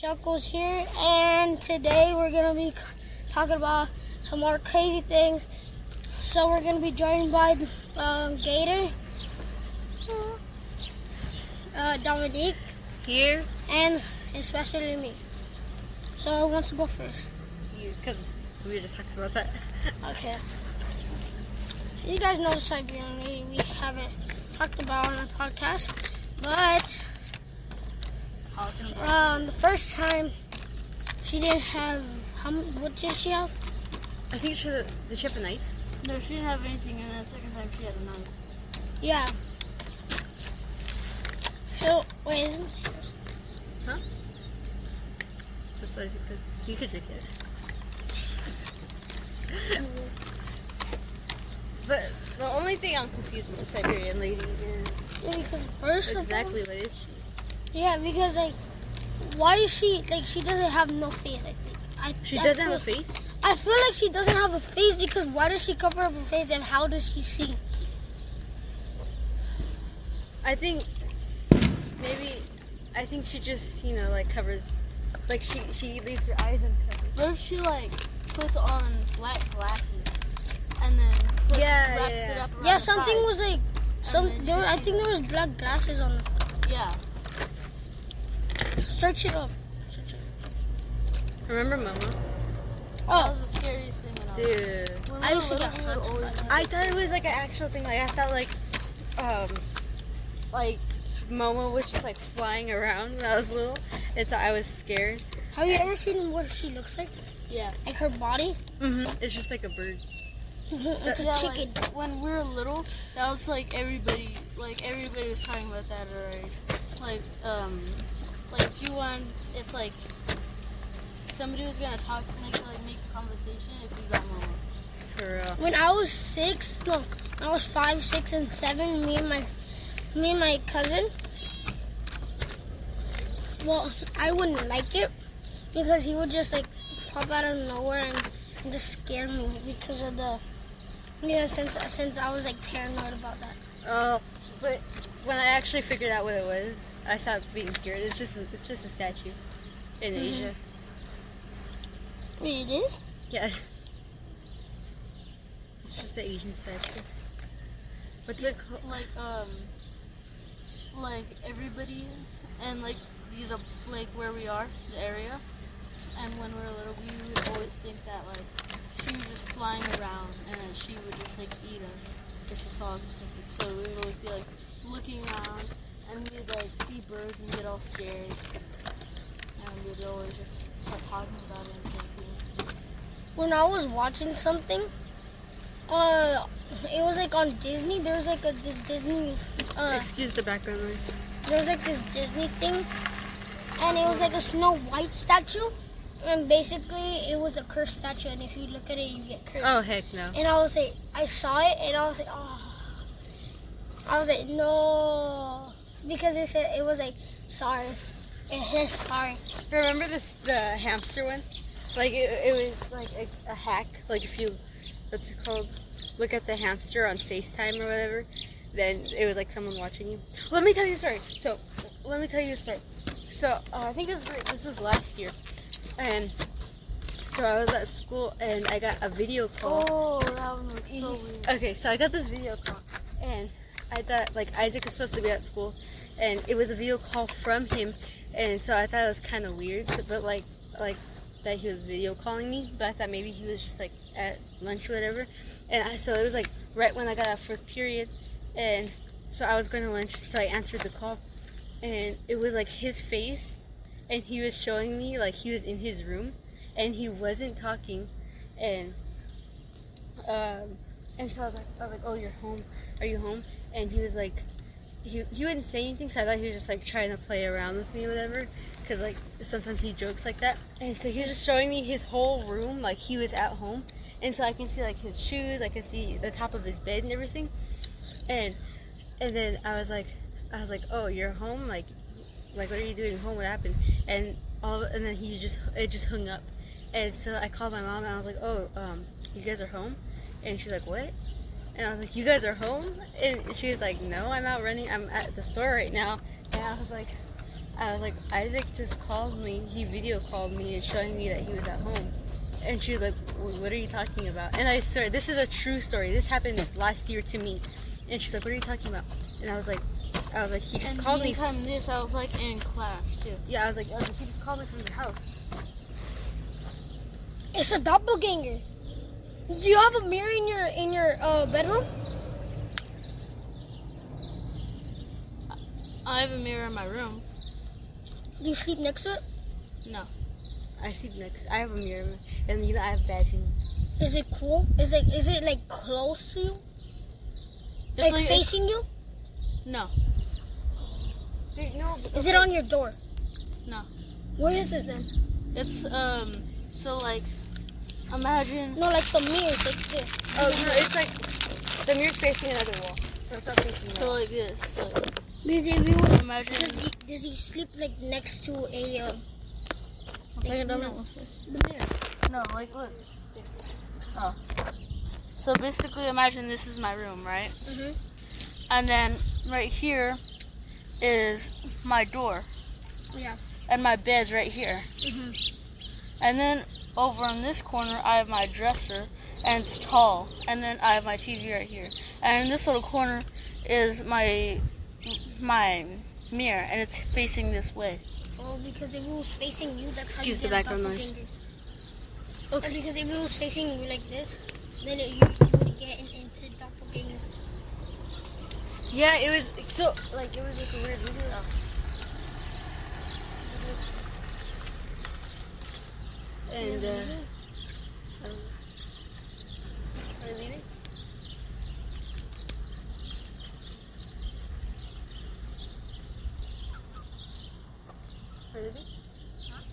Chuckels here, and today we're gonna be talking about some more crazy things. So we're gonna be joined by um, Gator, uh, Domonique, Here, and especially me. So who wants to go first? You, because we were just talking about that. Okay. You guys know the Siberian we haven't talked about on our podcast, but um, the first time she didn't have how m- what did she have? I think she did she have a knife? No, she didn't have anything, and the second time she had a knife. Yeah. So wait, isn't huh? That's what Isaac said. You could drink it. but the only thing I'm confused with the Siberian lady is yeah, because first exactly of what is she? Yeah, because like why is she like she doesn't have no face? I think I She I doesn't feel, have a face? I feel like she doesn't have a face because why does she cover up her face and how does she see? I think maybe I think she just, you know, like covers like she she leaves her eyes uncovered. What if she like puts on black glasses and then puts, Yeah, wraps yeah, it up Yeah, something was like some. There, I think there was black glasses on. yeah. Search it up. Search it. Remember Momo? That Oh, was the scariest thing. When I was Dude. when I used to get little, haunted always by have- I thought it was like an actual thing. Like I thought like, um, like Momo was just like flying around when I was little, and so I was scared. have you ever seen what she looks like? Yeah. Like her body? Mm-hmm. It's just like a bird. it's a chicken. Like, when we were little, that was like everybody, like everybody was talking about that at our. Like, um, like if you want, if like somebody was gonna talk, make like make a conversation, if you got Momo. For real. When I was six, no, I was five, six, and seven. Me and my, me and my cousin. Well, I wouldn't like it because he would just like pop out of nowhere and, and just scare me because of the. Yeah, since since I was like paranoid about that. Oh, but when I actually figured out what it was, I stopped being scared. It's just a, it's just a statue in Mhm. Asia. Wait, it is? Yeah. It's just the Asian statue. What's it called? like um like everybody and like these are like where we are the area and when we were little we would always think that like she was just flying around and then she would just like eat us if she saw us or something so we would always be like looking around and we'd like see birds and get all scared and we'd always just start talking about it and thinking when I was watching something, uh, it was like on Disney. There was like a this Disney, uh, Excuse the background noise. there was like this Disney thing, and it was like a Snow White statue, and basically it was a cursed statue. And if you look at it, you get cursed. Oh heck no. And I was like, I saw it, and I was like, oh, I was like, no, because it said it was like sorry. It says sorry. Remember this the hamster one? Like it, it was like a, a hack. Like if you, what's it called? Look at the hamster on FaceTime or whatever. Then it was like someone watching you. Let me tell you a story. So let me tell you a story. So uh, I think this was, this was last year, and so I was at school and I got a video call. oh that one was so weird Okay, so I got this video call, and I thought like Isaac was supposed to be at school, and it was a video call from him, and so I thought it was kind of weird, but like like that he was video calling me, but I thought maybe he was just like at lunch or whatever, and I, so it was like right when I got out fourth period, and so I was going to lunch, so I answered the call, and it was like his face, and he was showing me like he was in his room, and he wasn't talking, and um, and so I was like, I was like, oh, you're home. Are you home? And he was like, he, he wouldn't say anything, so I thought he was just like trying to play around with me or whatever. Cause like sometimes he jokes like that. And so he was just showing me his whole room, like he was at home. And so I can see like his shoes, I can see the top of his bed and everything. And and then I was like, I was like, oh, you're home, like, like what are you doing home? What happened? And all and then he just it just hung up. And so I called my mom and I was like, oh, um, you guys are home? And she's like, what? And I was like, you guys are home? And she was like, no, I'm out running. I'm at the store right now. And I was like, I was like, Isaac just called me. He video called me and showing me that he was at home. And she was like, "What are you talking about?" And I swear, this is a true story. This happened last year to me. And she's like, "What are you talking about?" And I was like, "I was like, he just And called the me." time this, I was like in class too. Yeah, I was like, I was like, "He just called me from the house." It's a doppelganger. Do you have a mirror in your in your uh, bedroom? I have a mirror in my room. Do you sleep next to it? No. I sleep next. I have a mirror, and you know I have bad dreams. Is it cool? Is it is it like close to you? It's Like, like facing you? no, no, Is it on your door? no. Where is it then? It's um. So like, imagine. No, like the mirror's like this. Oh no, it's like the mirror's facing another wall. No, it's not facing the So like this. So Because if he was, imagine. does he does he sleep like next to a uh, Like, no. no. the mirror? no, like look. Oh. So basically, imagine this is my room, right? Mhm. And then right here is my door, Yeah. and my bed's right here. Mhm. And then over on this corner, I have my dresser, and it's tall. And then I have my TV right here. And in this little corner is my my mirror, and it's facing this way. Oh, because if it was facing you, that's Excuse how the get background noise. doppelganger. Okay. And because if it was facing you like this, then it, you, you would get an instant doppelganger. Yeah, it was so like it was like a weird video. And uh, um, are you leaving? Are you leaving?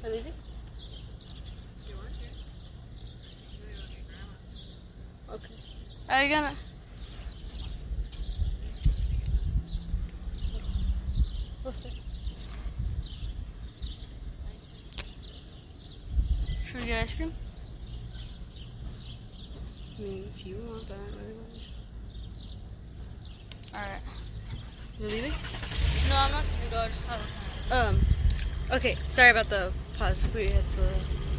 Are? Okay. Are you gonna? What's that? Should we get ice cream? I mean, if you want, but I don't. All right. You're leaving? No, I'm not gonna go. I just have a Um, okay, sorry about the pause. We had to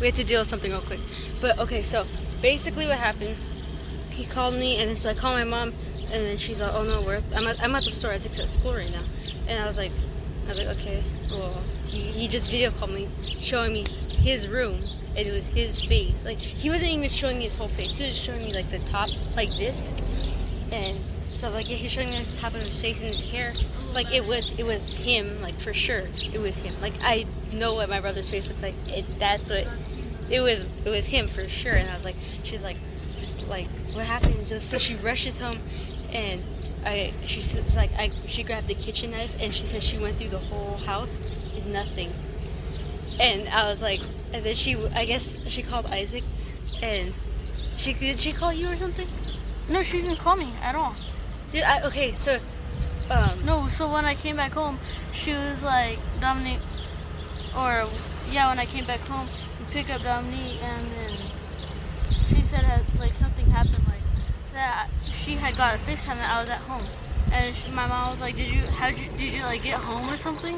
we had to deal with something real quick. But okay, so basically what happened? He called me, and then so I called my mom, and then she's like, "Oh no, we're I'm at, I'm at the store. I took at school right now." And I was like, I was like, okay, well, he he just video called me, showing me his room, and it was his face. Like he wasn't even showing me his whole face. He was showing me like the top, like this, and. So I was like, yeah, he's showing me the top of his face and his hair. Like it was, it was him. Like for sure, it was him. Like I know what my brother's face looks like. It, that's what it was. It was him for sure. And I was like, she's like, like what happened? So, so she rushes home, and I, she says like, I, she grabbed the kitchen knife and she said she went through the whole house and nothing. And I was like, and then she, I guess she called Isaac, and she did she call you or something? No, she didn't call me at all. Did I? Okay, so, um, No, so when I came back home, she was like, Domonique, or yeah, when I came back home, we picked up Domonique, and then she said that, like something happened, like that she had got a FaceTime that I was at home, and she, my mom was like, "Did you? How did you? Did you like get home or something?"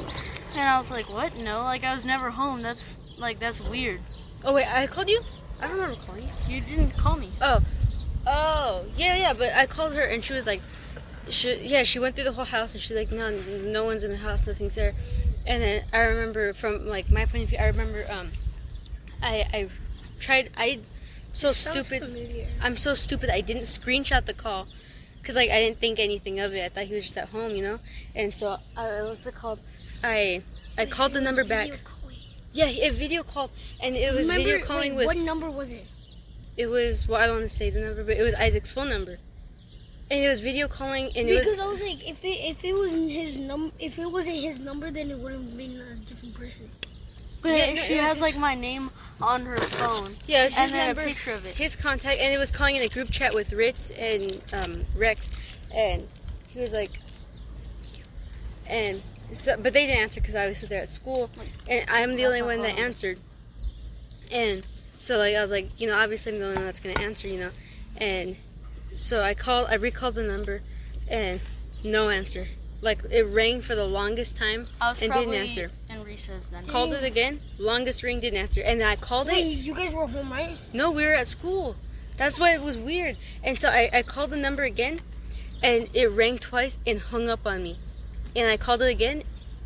And I was like, "What? No, like I was never home. That's like that's weird. oh wait, I called you. I don't remember calling you. You didn't call me." Oh, oh, yeah, yeah. But I called her and she was like, she, yeah, she went through the whole house and she's like, no, no one's in the house, nothing's there. And then I remember from like my point of view, I remember, um, I I tried, I so stupid. familiar. I'm so stupid. I didn't screenshot the call because like I didn't think anything of it. I thought he was just at home, you know. And so I what's it called? I I Wait, called the number back. Call- wait. Yeah, it video called, and it was Remember- video calling wait, with. What number was it? It was well, I don't want to say the number, but it was Isaac's phone number, and it was video calling, and it Because was I was like, if it if it wasn't his num if it wasn't his number, then it would have been a different person. But Yeah, she it was has just- like my name on her phone, yeah, it's and his then number, a picture of it. his contact, and it was calling in a group chat with Ritz and um, Rex, and he was like, and so, but they didn't answer because obviously they're at school, and I'm the That's only one phone that answered, and so like I was like, you know, obviously I'm the only one that's gonna answer, you know, and so I called, I recalled the number, and no answer. Like it rang for the longest time I was and didn't answer. in recess then. Called it again. Longest ring didn't answer, and then I called it Wait, it. you guys were home, right? No, we were at school. That's why it was weird. And so I, I called the number again, and it rang twice and hung up on me. And I called it again,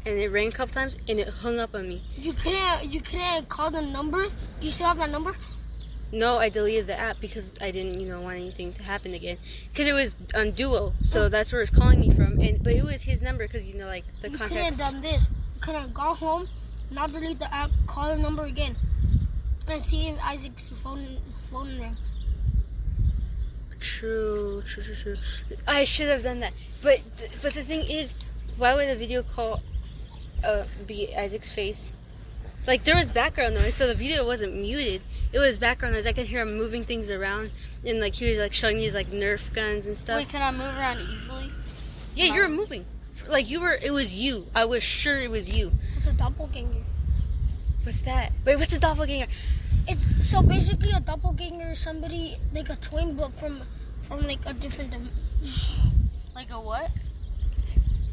and it rang a couple times and it hung up on me. You couldn't. You couldn't call the number. Do you still have that number? No, I deleted the app because I didn't, you know, want anything to happen again. Because it was on Duo, so oh. that's where it's calling me from. And but it was his number because you know, like the you contacts. have done this. You could have gone home, not delete the app, call the number again, and see if Isaac's phone phone ring. True, true, true, true. I should have done that. But but the thing is, why would the video call uh, be Isaac's face? Like there was background noise, so the video wasn't muted. It was background noise. I could hear him moving things around, and like he was like showing his like Nerf guns and stuff. Wait, can I move around easily? yeah, you were moving. Like you were. It was you. I was sure it was you. It's a doppelganger. What's that? Wait, what's a doppelganger? It's so basically a doppelganger is somebody like a twin, but from from like a different. Like a what?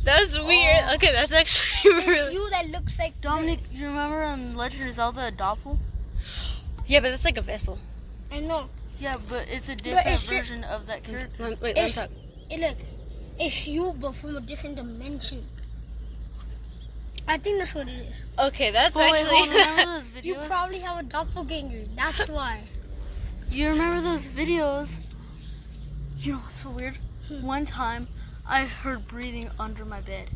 That's weird. Oh. Okay, that's actually It's really. you that looks like Dominic, you remember in Legend of Zelda Doppel? Yeah, but that's like a vessel. I know. Yeah, but it's a different it's ju- version of that character. Let- Wait, let me It's, talk. it look, it's you, but from a different dimension. I think that's what it is. Okay, that's But wait, hold on, actually. remember those You probably have a doppelganger. That's why. You remember those videos? You know what's so weird? Hmm. One time, I heard breathing under my bed,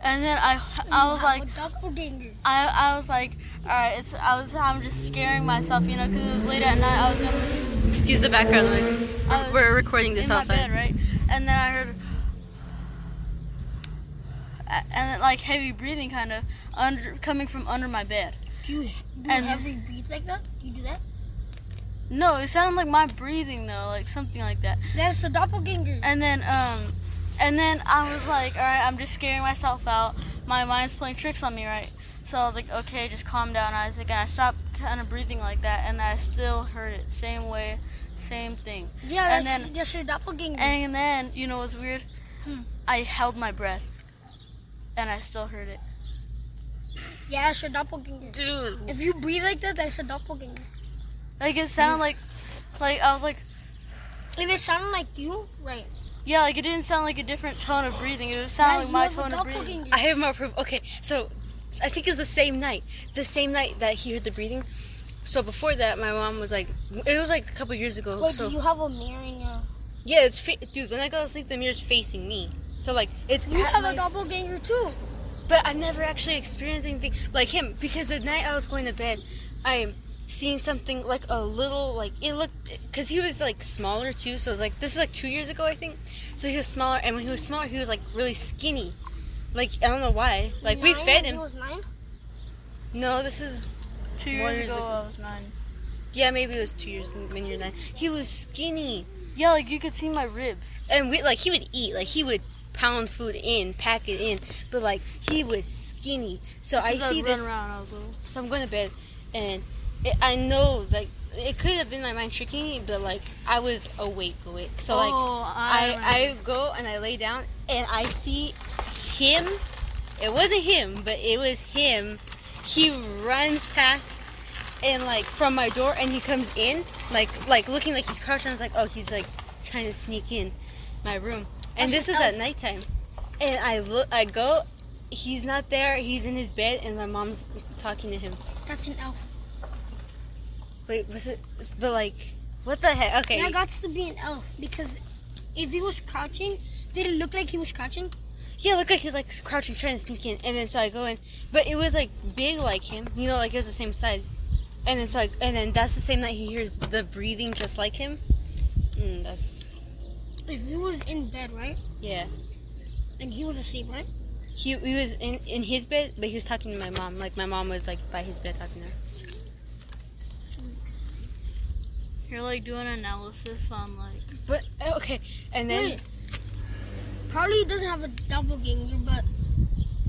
and then I, I was have like, doppelganger. I, I was like, all right, it's, I was, I'm just scaring myself, you know, because it was late at night. I was in, Excuse the background noise. I was We're recording this in my outside. bed, right? And then I heard, and then, like heavy breathing, kind of under, coming from under my bed. Do you do And- you breathe like that? Do you do that? No, it sounded like my breathing though, like something like that. That's the doppelganger. And then um and then I was like, all right, I'm just scaring myself out. My mind's playing tricks on me, right? So I was like, okay, just calm down, Isaac. And I stopped kind of breathing like that, and I still heard it same way, same thing. Yeah, and that's, then- that's your doppelganger. And then you know what's weird? Hmm. I held my breath, and I still heard it. yeah, that's your doppelganger. Dude. If you breathe like that, that's a doppelganger. Like it sounded like, like I was like, If it sounded like you, right? yeah, like it didn't sound like a different tone of breathing. It Now sounded like my have tone of breathing. I have more proof. Okay, so I think it's the same night. The same night that he heard the breathing. So before that, my mom was like, it was like a couple years ago. Wait, so do you have a mirror in your? yeah, it's fa- dude. When I go to sleep, the mirror's facing me. So like, it's You have my- a doppelganger too. But I've never actually experienced anything like him because the night I was going to bed, I seen something like a little like it looked because he was like smaller too. So it was like this is like two years ago I think. So he was smaller, and when he was smaller, he was like really skinny. Like I don't know why. Like we Nine? fed He him. was nine. No, this is Two years years ago, ago. I was nine. yeah maybe it was two years when you're nine. He was skinny, Yeah, like you could see my ribs. and we like he would eat like he would pound food in, pack it in, but like he was skinny. So I see run this. around. I was little. So I'm going to bed, and it, I know like it could have been my mind tricking me, but like I was awake, awake. So like oh, I remember. I go and I lay down, and I see him. It wasn't him, but it was him. He runs past and like from my door, and he comes in like like looking like he's crouching. I was like, oh, he's like trying to sneak in my room, and That's this was at elf. nighttime. And I look, I go. He's not there. He's in his bed, and my mom's talking to him. That's an elf. Wait, was it? But like, what the heck? Okay. That got to be an elf because if he was crouching, did it look like he was crouching? Yeah, it looked like he was like crouching, trying to sneak in, and then so I go in, but it was like big like him, you know, like it was the same size, and then so I, and then that's the same night he hears the breathing just like him. Mm, that's If he was in bed, right, yeah. and he was asleep, right? He he was in in his bed, but he was talking to my mom. Like my mom was like by his bed talking to her. So it makes sense. You're like doing analysis on like. But uh, okay, and then Wait. Probably he doesn't have a doppelganger, but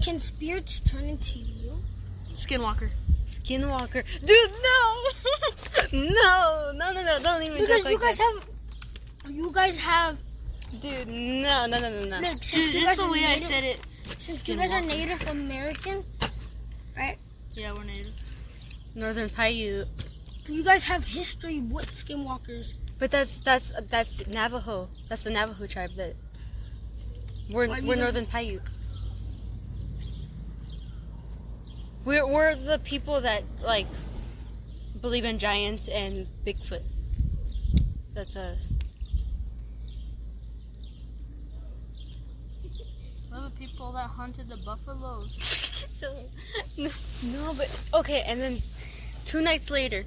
can spirits turn into you? Skinwalker. Skinwalker, dude, no, no, no, no, no, don't even Because joke you like guys that. have, you guys have. dude, no, no, no, no, no. Look, Dude, just the are way I said it. since you guys are Native American, right? Yeah, we're native. Northern Paiute. You guys have history with skinwalkers. But that's that's that's Navajo. That's the Navajo tribe that we're Why we're guys- Northern Paiute. We're we're the people that like believe in giants and Bigfoot. That's us. We're the people that hunted the buffaloes. no, no, but okay. And then two nights later,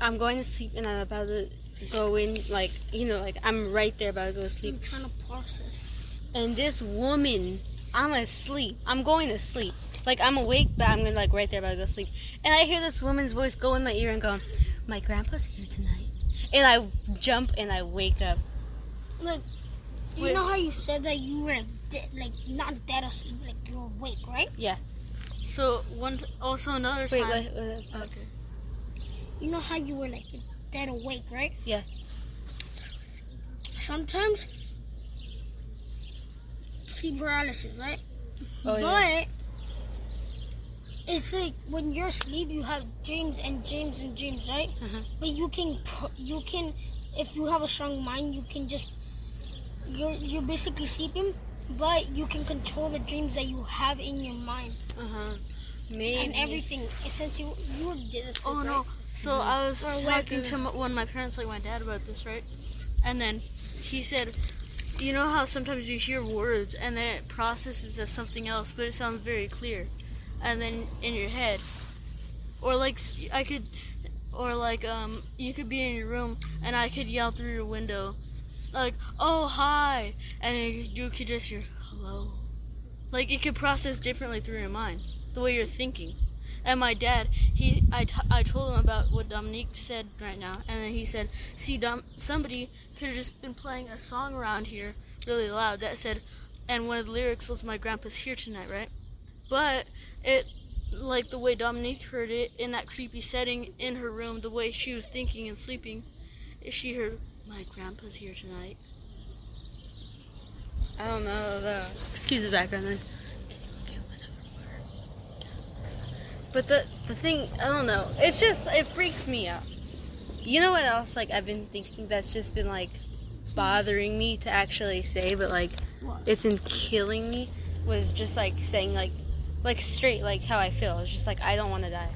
I'm going to sleep and I'm about to go in, like you know, like I'm right there about to go to sleep. I'm trying to process. And this woman, I'm asleep. I'm going to sleep. Like I'm awake, but I'm gonna like right there about to go to sleep. And I hear this woman's voice go in my ear and go, "My grandpa's here tonight." And I jump and I wake up. Like, you Wait. know how you said that you were like, dead, like not dead asleep, like you were awake, right? Yeah. So one, t- also another Wait, time. let, talk. okay. You know how you were like dead awake, right? Yeah. Sometimes sleep paralysis, right? Oh but yeah. it's like when you're asleep, you have dreams and dreams and dreams, right? Uh-huh. But you can, you can, if you have a strong mind, you can just, you're you're basically sleeping, but you can control the dreams that you have in your mind Uh huh. Maybe. and everything. Since you you did this, Oh right? no. So I was Or talking to one of my parents, like my dad, about this, right? And then he said, "You know how sometimes you hear words and then it processes as something else, but it sounds very clear, and then in your head, or like I could, or like um, you could be in your room and I could yell through your window, like, "Oh hi," and you could just hear "Hello," like it could process differently through your mind, the way you're thinking. And my dad, he, I, t- I told him about what Domonique said right now, and then he said, "See, Dom, somebody could have just been playing a song around here really loud that said, and one of the lyrics was my grandpa's here tonight, right? But it, like the way Domonique heard it in that creepy setting in her room, the way she was thinking and sleeping, she heard my grandpa's here tonight. I don't know. The, excuse the background noise. But the the thing, I don't know. It's just it freaks me out. You know what else? Like I've been thinking that's just been like bothering me to actually say, but like What? it's been killing me. Was just like saying like like straight like how I feel. It's just like I don't want to die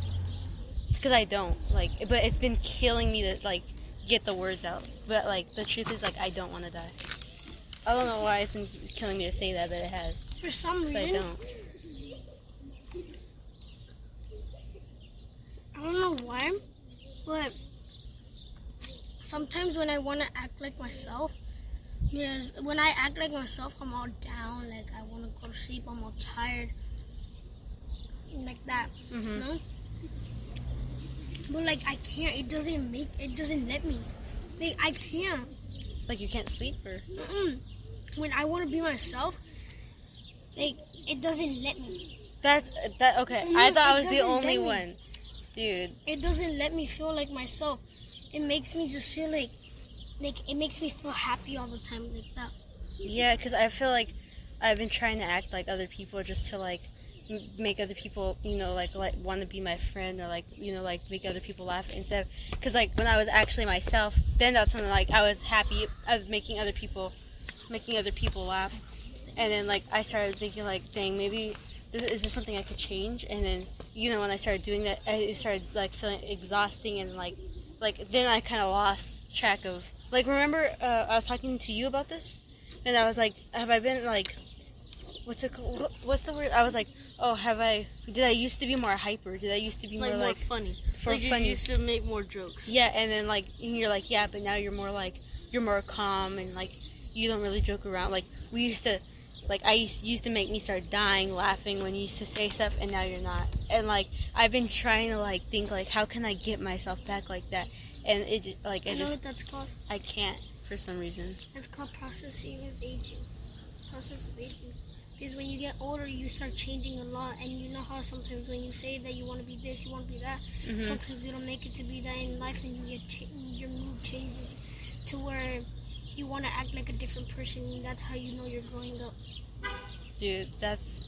because I don't like. But it's been killing me to like get the words out. But like the truth is like I don't want to die. I don't know why it's been killing me to say that, but it has. For some So I reason, don't. I don't know why, but sometimes when I want to act like myself, because when I act like myself, I'm all down, like I want to go to sleep, I'm all tired, like that, you hmm know? But like I can't, it doesn't make, it doesn't let me. Like I can't. Like you can't sleep or Mm-mm. When I want to be myself, like it doesn't let me. that's that. Okay, No, I thought I was the only one, dude. it doesn't let me feel like myself. It makes me just feel like, like it makes me feel happy all the time, like that. Yeah, because I feel like I've been trying to act like other people just to like make other people, you know, like like want to be my friend or like you know like make other people laugh instead. Because like when I was actually myself, then that's when like I was happy of making other people, making other people laugh, and then like I started thinking like, dang, maybe is this something I could change? And then you know when I started doing that, I- it started like feeling exhausting and like like then I kind of lost track of like remember uh, I was talking to you about this and I was like have I been like what's it called? What's the word I was like oh have I did I used to be more hyper did I used to be Like more more like funny. for like you funny used to make more jokes. yeah and then like and you're like yeah but now you're more like you're more calm and like you don't really joke around like we used to like I used, used to make me start dying laughing when you used to say stuff and now you're not and like I've been trying to like think like how can I get myself back like that and it just, like I You know just what that's called? I can't for some reason It's called processing of aging. Process of aging. Because when you get older, you start changing a lot, and you know how sometimes when you say that you want to be this, you want to be that. Mhm. Sometimes you don't make it to be that in life, and you get ch- your mood changes to where you want to act like a different person. That's how you know you're growing up. Dude that's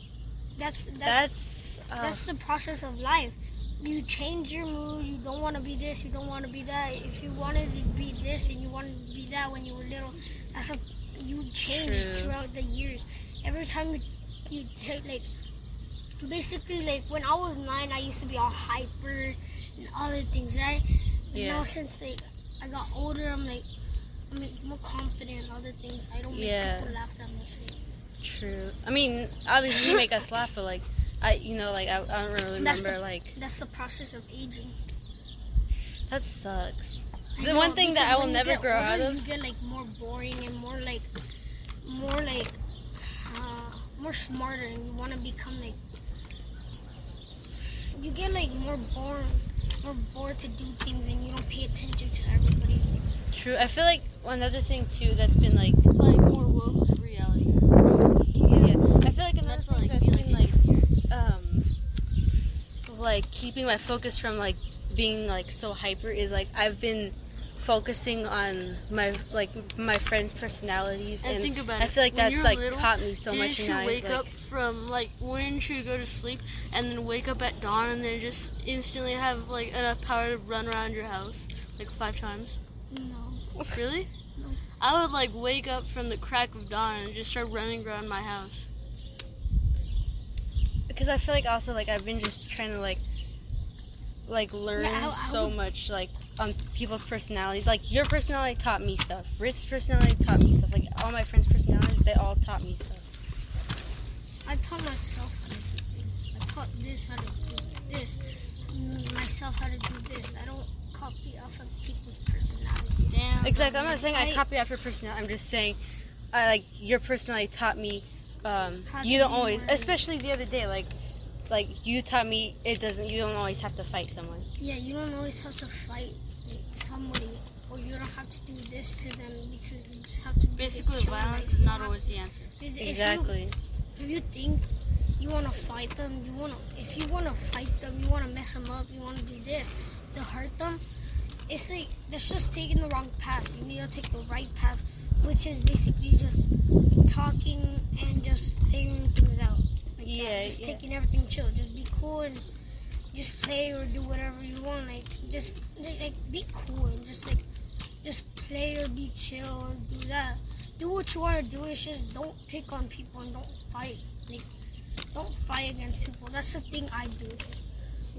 that's that's That's uh, that's the process of life. You change your mood. You don't want to be this. You don't want to be that. If you wanted to be this and you wanted to be that when you were little, that's a you change True. throughout the years. Every time you you take like basically like when I was nine, I used to be all hyper and other things, right? But Yeah. now since like I got older, I'm like I'm like more confident in other things. I don't make Yeah. people laugh that much. Like, true. I mean, obviously you make us laugh, but like I, you know, like I, I don't really That's remember the- like that's the process of aging. that sucks. I The know, one thing that I will never get grow out of- You get like more boring and more like, more like, uh, more smarter, and you want to become like. You get like more bored, more bored to do things, and you don't pay attention to everybody. True. I feel like another thing too that's been like Like more woke to reality. yeah. I feel like another That's what thing I that's feel been like like um like keeping my focus from like being like so hyper is like I've been focusing on my like my friends' personalities And and, think about I feel like when that's like little, taught me so Didn't much you and I wake like up from like when should you go to sleep and then wake up at dawn and then just instantly have like enough power to run around your house like five times? No. Really? No. I would like wake up from the crack of dawn and just start running around my house. Because I feel like also like I've been just trying to like like learn I- I so would- much like on people's personalities. Like your personality taught me stuff. Ritz's personality taught me stuff. Like all my friends' personalities, they all taught me stuff. I taught myself how to do things. I taught this how to do this. Myself how to do this. I don't copy off of people's personalities. Damn. Exactly. I'm not saying I, I- copy after personality. I'm just saying, I like your personality taught me. Um, you don't always, more- especially the other day, like like you taught me it doesn't. You don't always have to fight someone. Yeah, you don't always have to fight like, somebody, or you don't have to do this to them because you just have to. be Basically, chill, violence like, is not don't always the answer. have- is- if you- Exactly. If you think you want to fight them, you want to. If you want to fight them, you want to mess them up. You want to do this to hurt them. It's like that's just taking the wrong path. You need to take the right path, which is basically just talking and just figuring things out. Like that. Yeah, just yeah. taking everything chill. Just be cool and just play or do whatever you want. Like just like, like be cool and just like just play or be chill and do that. Do what you want to do. It's just don't pick on people and don't fight. Like don't fight against people. That's the thing I do.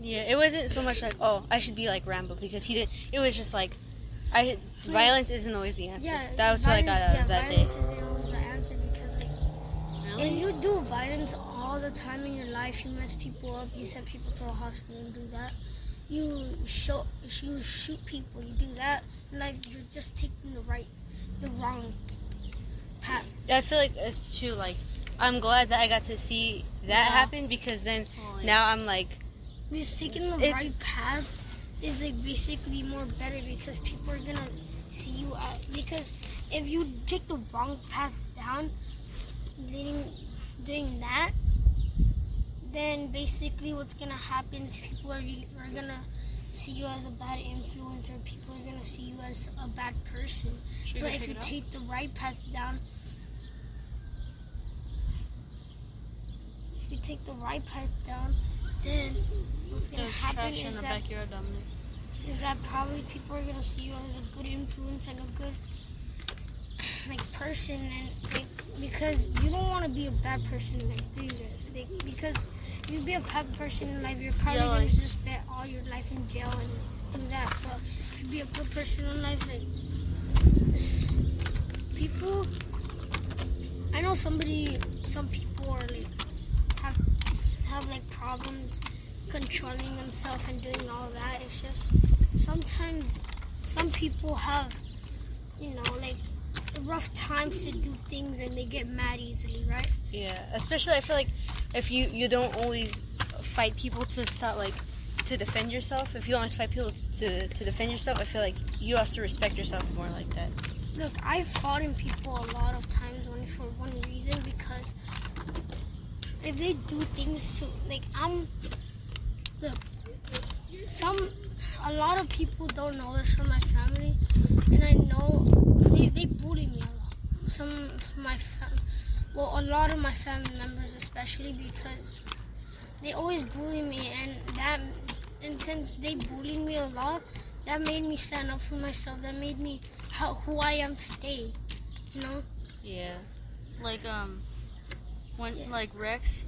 Yeah, it wasn't so much like, oh, I should be like Rambo because he did. It was just like, I violence isn't always the answer. Yeah, that was what I got violence- out of yeah, that day. violence isn't always the answer because like if Really? you do violence all the time in your life, you mess people up, you send people to the hospital and do that. You show, you shoot people, you do that. In life, you're just taking the right, the wrong path. I feel like it's too like, I'm glad that I got to see that Yeah. happen because then Oh, yeah. now I'm like, we're Just taking the right path is like basically more better because people are gonna see you at because if you take the wrong path down, leading doing that, then basically what's gonna happen is people are are gonna see you as a bad influence or people are gonna see you as a bad person. Should But if you take the right path down, if you take the right path down, then what's gonna There's happen trash in is the that backyard, Dominic. is that probably people are gonna see you as a good influence and a good like person and like because you don't want to be a bad person in life, do you guys? Like, because if you be a bad person in life, you're probably Yeah, gonna just spend all your life in jail and do that. But if you be a good person in life, like people, I know somebody, some people are like have like problems controlling themselves and doing all that. It's just sometimes some people have, you know, like rough times to do things and they get mad easily, right? yeah. Especially I feel like if you you don't always fight people to start like to defend yourself. If you always fight people to to defend yourself, I feel like you also respect yourself more like that. Look, I've fought in people a lot of times only for one reason because if they do things to like I'm look some a lot of people don't know this from my family and I know they, they bully me a lot. Some of my fam- well, a lot of my family members, especially because they always bully me, and that, and since they bullied me a lot, that made me stand up for myself. That made me how who I am today. You know. Yeah. Like um, when Yeah. like Rex,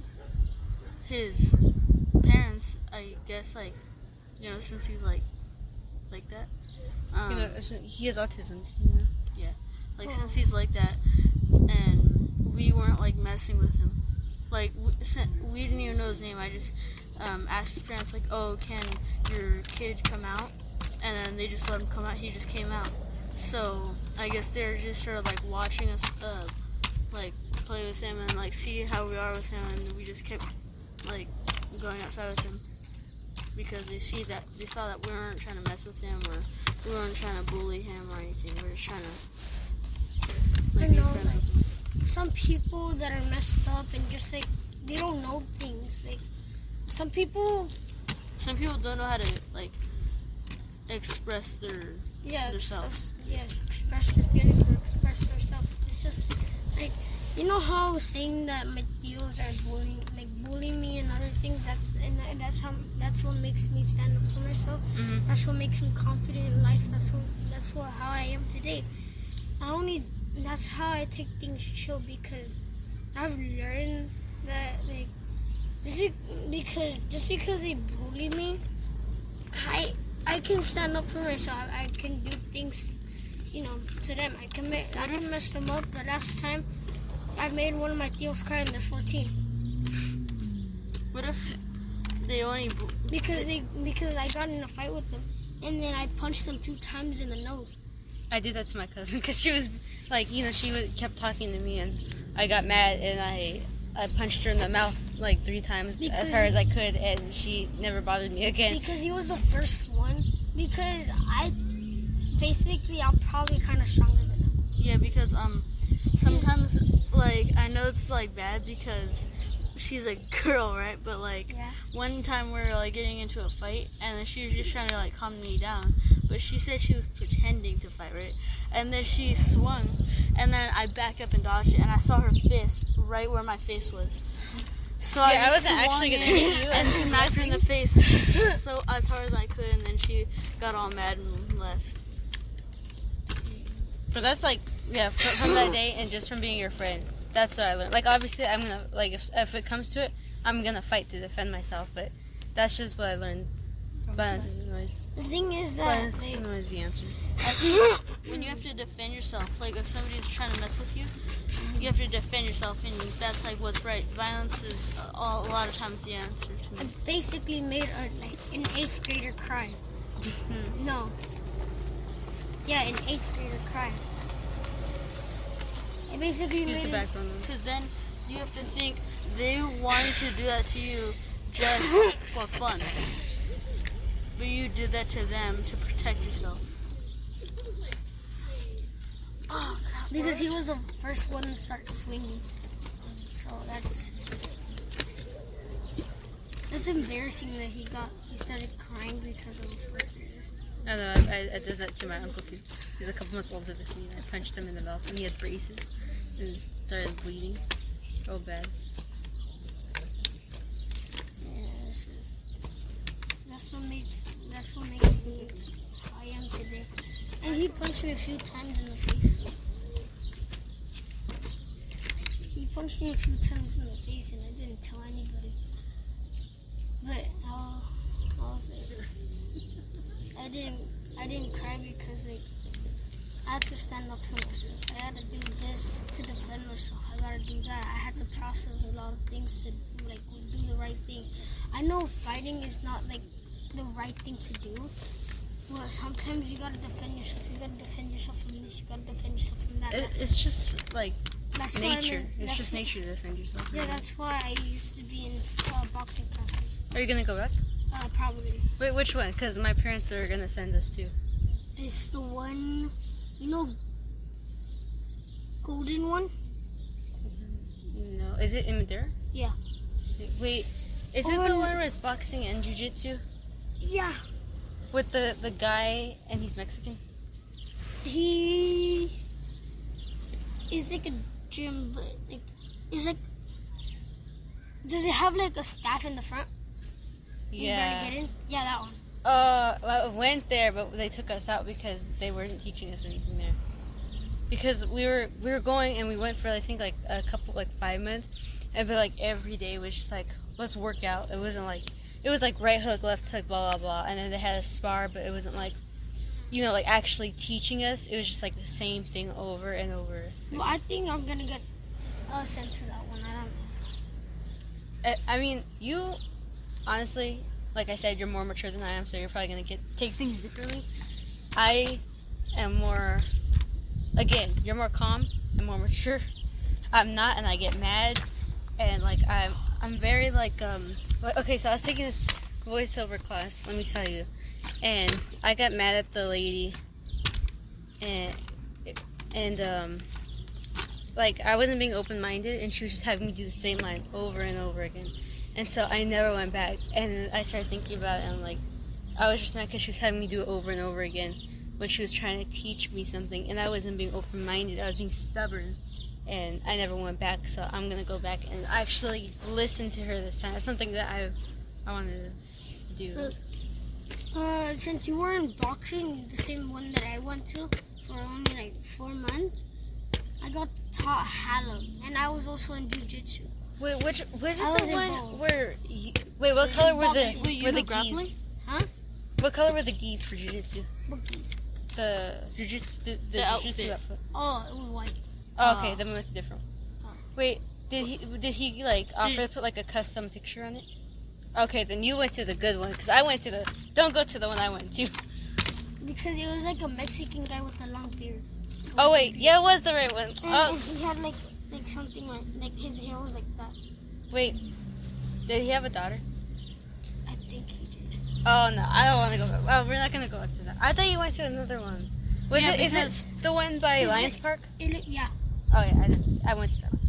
his parents, I guess like, you know, since he's like, like that. Um, You know, he has autism. Yeah. Like Oh. since he's like that, and we weren't like messing with him. Like we, we didn't even know his name. I just um, asked his parents like, "Oh, can your kid come out?" And then they just let him come out. He just came out. So I guess they're just sort of like watching us, uh, like play with him and like see how we are with him, and we just kept like going outside with him because they see that they saw that we weren't trying to mess with him or we weren't trying to bully him or anything. We were just trying to like I know, like- some people that are messed up and just like they don't know things. Like some people, Some people don't know how to like express their yeah, Themselves. yeah, express their feelings or express themselves. It's just like you know how saying that my deals are bullying, like bullying me and other things. That's and that's how that's what makes me stand up for myself. Mhm. That's what makes me confident in life. That's what that's what how I am today. I only that's how I take things chill because I've learned that like just be- because just because they bully me, I I can stand up for myself. I can do things, you know, to them. I can make I can mess them up. The last time I made one of my deals cry and they're 14 What if they only because they because I got in a fight with them and then I punched them two times in the nose. I did that to my cousin because she was like, you know, she would, kept talking to me, and I got mad, and I I punched her in the mouth like three times Because as hard as I could, and she never bothered me again. Because he was the first one. Because I basically I'm probably kind of stronger than him. yeah because um sometimes like I know it's like bad because she's a girl right but like Yeah. one time we were like getting into a fight and then she was just trying to like calm me down but she said she was pretending to fight right and then she swung and then i backed up and dodged it and i saw her fist right where my face was so Yeah, I just wasn't actually swung gonna hit you. and I was smacked her in the face so as hard as i could and then she got all mad and left But that's like, yeah, fr- from that day and just from being your friend, that's what I learned. Like, obviously, I'm gonna like if if it comes to it, I'm gonna fight to defend myself. But that's just what I learned. Violence is always The thing is that violence like, isn't always the answer. when you have to defend yourself like if somebody's trying to mess with you you have to defend yourself and that's like what's right violence is uh, all, a lot of times the answer to I me basically made a, like an eighth grader cry. no. Yeah, an eighth grader cry. I basically Excuse the background noise. because then you have to think they wanted to do that to you just for fun but you did that to them to protect yourself Oh, because he was the first one to start swinging. So that's that's embarrassing that he got he started crying because of the first grader. I know, I, I, did that to my uncle too. He's a couple months older than me. and I punched him in the mouth, and he had braces, and started bleeding. Oh bad. Yeah, just that's what makes that's what makes me I am today. And he punched me a few times in the face. He punched me a few times in the face, and I didn't tell anybody. But I'll, I'll say, I didn't I didn't cry because like I had to stand up for myself. I had to do this to defend myself. I gotta do that. I had to process a lot of things to like do the right thing. I know fighting is not like the right thing to do. But sometimes you gotta defend yourself. You gotta defend yourself from this. You gotta defend yourself from that. It, it's just like that's why I'm nature. It's just nature to defend yourself. Yeah, that's why I used to be in uh, boxing classes. Are you gonna go back? Uh, probably. Wait, which one? Because my parents are gonna send us to. It's the one, you know, golden one. No, is it in Madera? Yeah. Wait, is Oh, it the one where it's boxing and jujitsu Yeah. with the the guy and he's Mexican? He is like a gym, but like is like. Does it have like a staff in the front? You Yeah. get in? Yeah, that one. Uh, well, I went there, but they took us out because they weren't teaching us anything there. Because we were we were going and we went for I think like a couple like five minutes, and but like every day was just like let's work out. It wasn't like it was like right hook, left hook, blah blah blah, and then they had a spar, but it wasn't like you know like actually teaching us. It was just like the same thing over and over. Well, I think I'm gonna get uh, sent to that one. I don't know. I, I mean, you honestly, like I said, you're more mature than I am, so you're probably gonna get take things differently. I am more. Again, you're more calm and more mature. I'm not, and I get mad, and like I'm, I'm very like um. Okay, so I was taking this voiceover class. Let me tell you, and I got mad at the lady, and and um like I wasn't being open minded, and she was just having me do the same line over and over again. And so I never went back. And I started thinking about it, and I'm like, I was just mad because she was having me do it over and over again when she was trying to teach me something, and I wasn't being open minded. I was being stubborn, and I never went back. So I'm gonna go back and actually listen to her this time. That's something that I I wanted to do. Uh, since you were in boxing, the same one that I went to for only like four months, I got taught Hallam, and I was also in jujitsu. Wait, which was I it was the one involved. where? You, wait, what color were the Wait, were the grappling? gis? Huh? What color were the gis for jujitsu? Bookies. The jujitsu, the, the, The jujitsu outfit. outfit. Oh, it was white. Oh, okay, Oh. then we went to different. Oh. Wait, did he did he like offer to put like a custom picture on it? Okay, then you went to the good one because I went to the. Don't go to the one I went to. Because it was like a Mexican guy with a long beard. Oh wait, yeah, it was the right one. And, Oh and he had like like something like like his hair was like that. wait, did he have a daughter? I think he did. Oh no, I don't want to go. Back. Well, we're not gonna go to that. I thought you went to another one. Was Yeah, it? Is it the one by Lions it- Park? It, yeah, Oh yeah, I, did. I went to that one.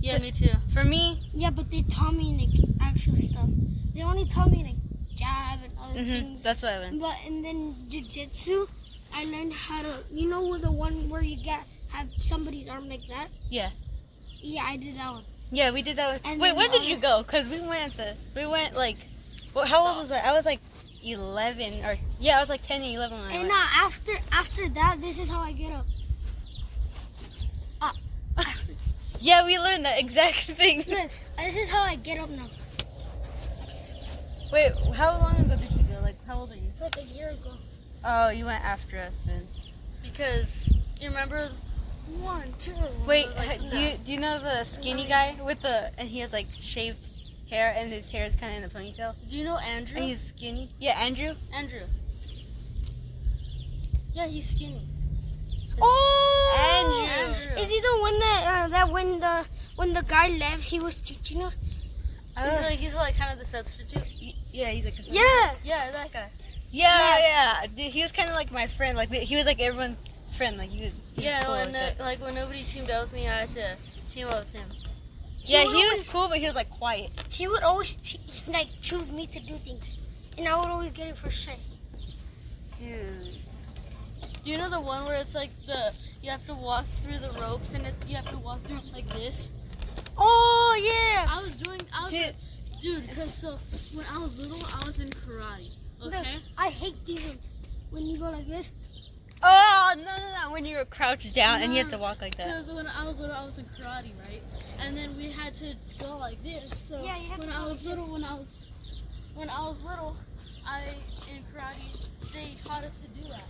Yeah, me too. For me, yeah, but they taught me like actual stuff. They only taught me like jab and other hmm things. that's what I learned. But and then jujitsu, I learned how to. You know, with the one where you get have somebody's arm like that. Yeah. Yeah, I did that one. Yeah, we did that. With, And wait, when did you um, go? Cause we went to we went like, well, how old was I? I was like eleven or yeah, I was like 10 and 11 when I And went. now after after that, this is how I get up. Ah. yeah, we learned that exact thing. Look, this is how I get up now. Wait, how long ago did you go? Like, how old are you? Like a year ago. Oh, you went after us then. Because you remember one, two. Wait, like do you do you know the skinny guy with the and he has like shaved hair and his hair is kind of in a ponytail Do you know Andrew? and he's skinny? Yeah, Andrew. Andrew. Yeah, he's skinny. Oh, Andrew. Andrew. Is he the one that uh, that when the when the guy left, he was teaching us? He's like he's like kind of the substitute. Yeah, he's like a Yeah. Yeah, that guy. Yeah, yeah. Dude, he was kind of like my friend. Like he was like everyone's friend. Like he was. He was Yeah, cool when uh, it. like when nobody teamed up with me, I had to team up with him. Yeah, would he was cool, but he was like quiet. He would always te- like choose me to do things, and I would always get it for sure. Dude. Do you know the one where it's like the you have to walk through the ropes and it, you have to walk through like this? Oh yeah. I was doing, I was Dude. dude, because so when I was little, I was in karate. Okay. Look, I hate these ones. When you go like this. Oh no no no! When you were crouched down and you have to walk like that. Because when I was little, I was in karate, right? And then we had to go like this. So Yeah, you had when to I was like little, when I was when I was little, I in karate they taught us to do that.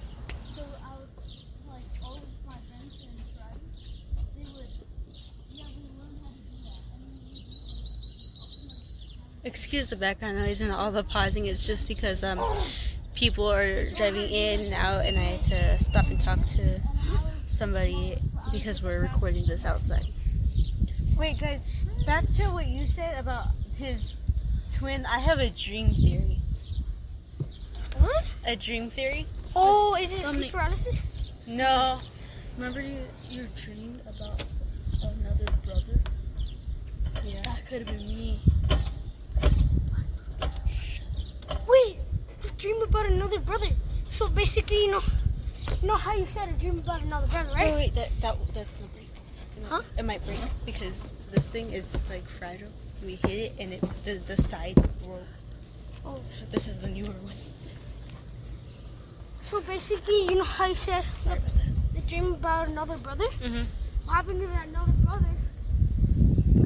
So I was like all of my friends in karate, they would yeah we learned how to do that. And then we Excuse the background noise and all the pausing. It's just because um people are driving in and out, and I had to stop and talk to somebody because we're recording this outside. Wait, guys, back to what you said about his twin. I have a dream theory. What? A dream theory? Oh, is it sleep paralysis? No. Remember you you dreamed about another brother? Yeah. That could have been me. Wait, dream about another brother. So basically, you know, you know how you said a dream about another brother, right? wait, that, that that's gonna break. It might- Huh? It might break because this thing is like fragile. We hit it and it the, the side broke. Oh. So this is the newer one. So basically, you know how you said Sorry about that. the dream about another brother? Mm-hmm. What happened to that another brother?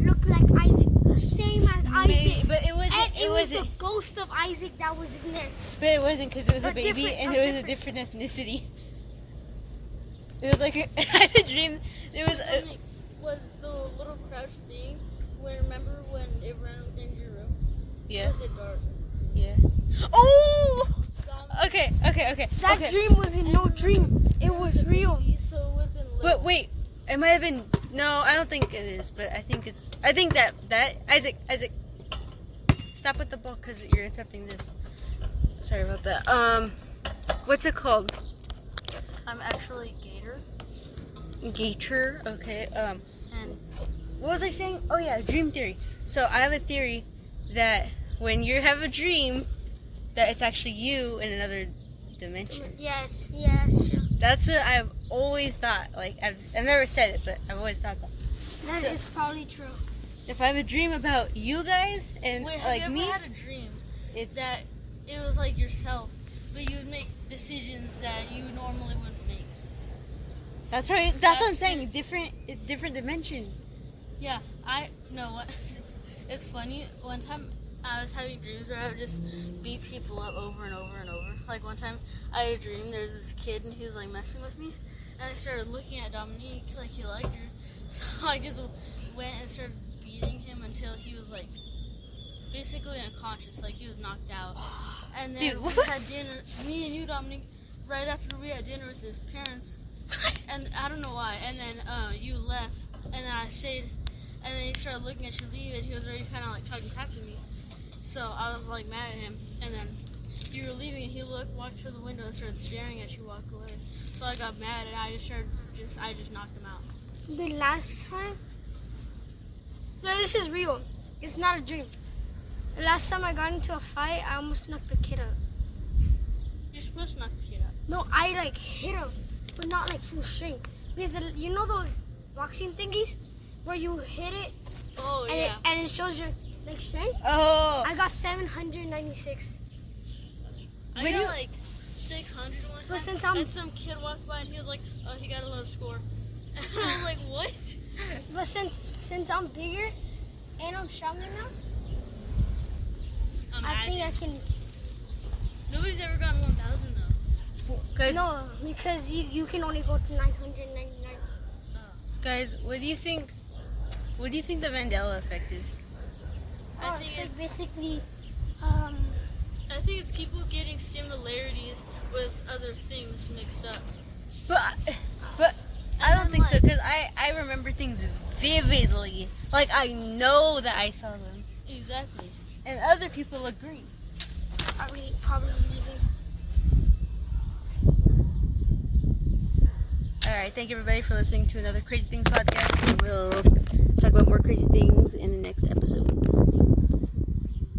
Looked like Isaac, the same as Isaac. but it wasn't. And it, it, was wasn't. the ghost of Isaac that was in there. But it wasn't because it was a A baby and it was a different ethnicity. It was like I had a dream. It was. A, it was the little crouch thing. When remember when it ran within your room? yeah. Was it dark? Yeah. Oh. Okay. Okay. Okay. That okay. dream wasn't no dream. It was real. So it would have been. But wait, it might have been. No, I don't think it is. But I think it's. I think that that Isaac Isaac. Stop with the ball because you're interrupting this. Sorry about that. Um, what's it called? I'm actually Gator. Gator. Okay. Um, And what was I saying? Oh yeah, dream theory. So I have a theory that when you have a dream, that it's actually you in another dimension. Yes, yes. That's what I've always thought. Like I've, I've never said it, but I've always thought that. That So- is probably true. If I have a dream about you guys and wait, have like you ever me, had a dream it's that it was like yourself, but you would make decisions that you normally wouldn't make? that's right. That's what I'm That's saying. Different, it's different dimensions. Yeah, I know what. It's funny. One time I was having dreams where I would just beat people up over and over and over. Like one time I had a dream there was this kid and he was like messing with me, and I started looking at Domonique like he liked her. So I just went and started beating him until he was like basically unconscious, like he was knocked out. And then Dude, we had dinner, me and you, Domonique, right after we had dinner with his parents. And I don't know why. And then uh, you left, and then I stayed, and then he started looking at you leave, and he was already kind of like talking back to me. So I was like mad at him, and then you were leaving, and he looked, walked through the window, and started staring at you walk away. So I got mad, and I just started just I just knocked him out. The last time. No, this is real. It's not a dream. The last time I got into a fight, I almost knocked the kid out. You're supposed to knock the kid out. No, I like hit him, but not like full strength. Because the, you know those boxing thingies where you hit it Oh and, yeah. it and it shows your like strength. Oh, I got 796. I When got you- like 600 one But since I'm- and some kid walked by and he was like, "Oh, he got a low score." And I was like, "What?" But since since I'm bigger and I'm stronger now, I think I can. Nobody's ever gotten 1,000 though. guys, No, because you you can only go to 999. guys, what do you think? What do you think the Mandela effect is? I Oh, think it's it's- basically, um, I think it's people getting similarities with other things mixed up. But, but I don't then, think so because I I remember things vividly. Like I know that I saw them, Exactly. and other people agree. probably probably leaving. All right, thank you everybody for listening to another Crazy Things podcast. We'll talk about more crazy things in the next episode.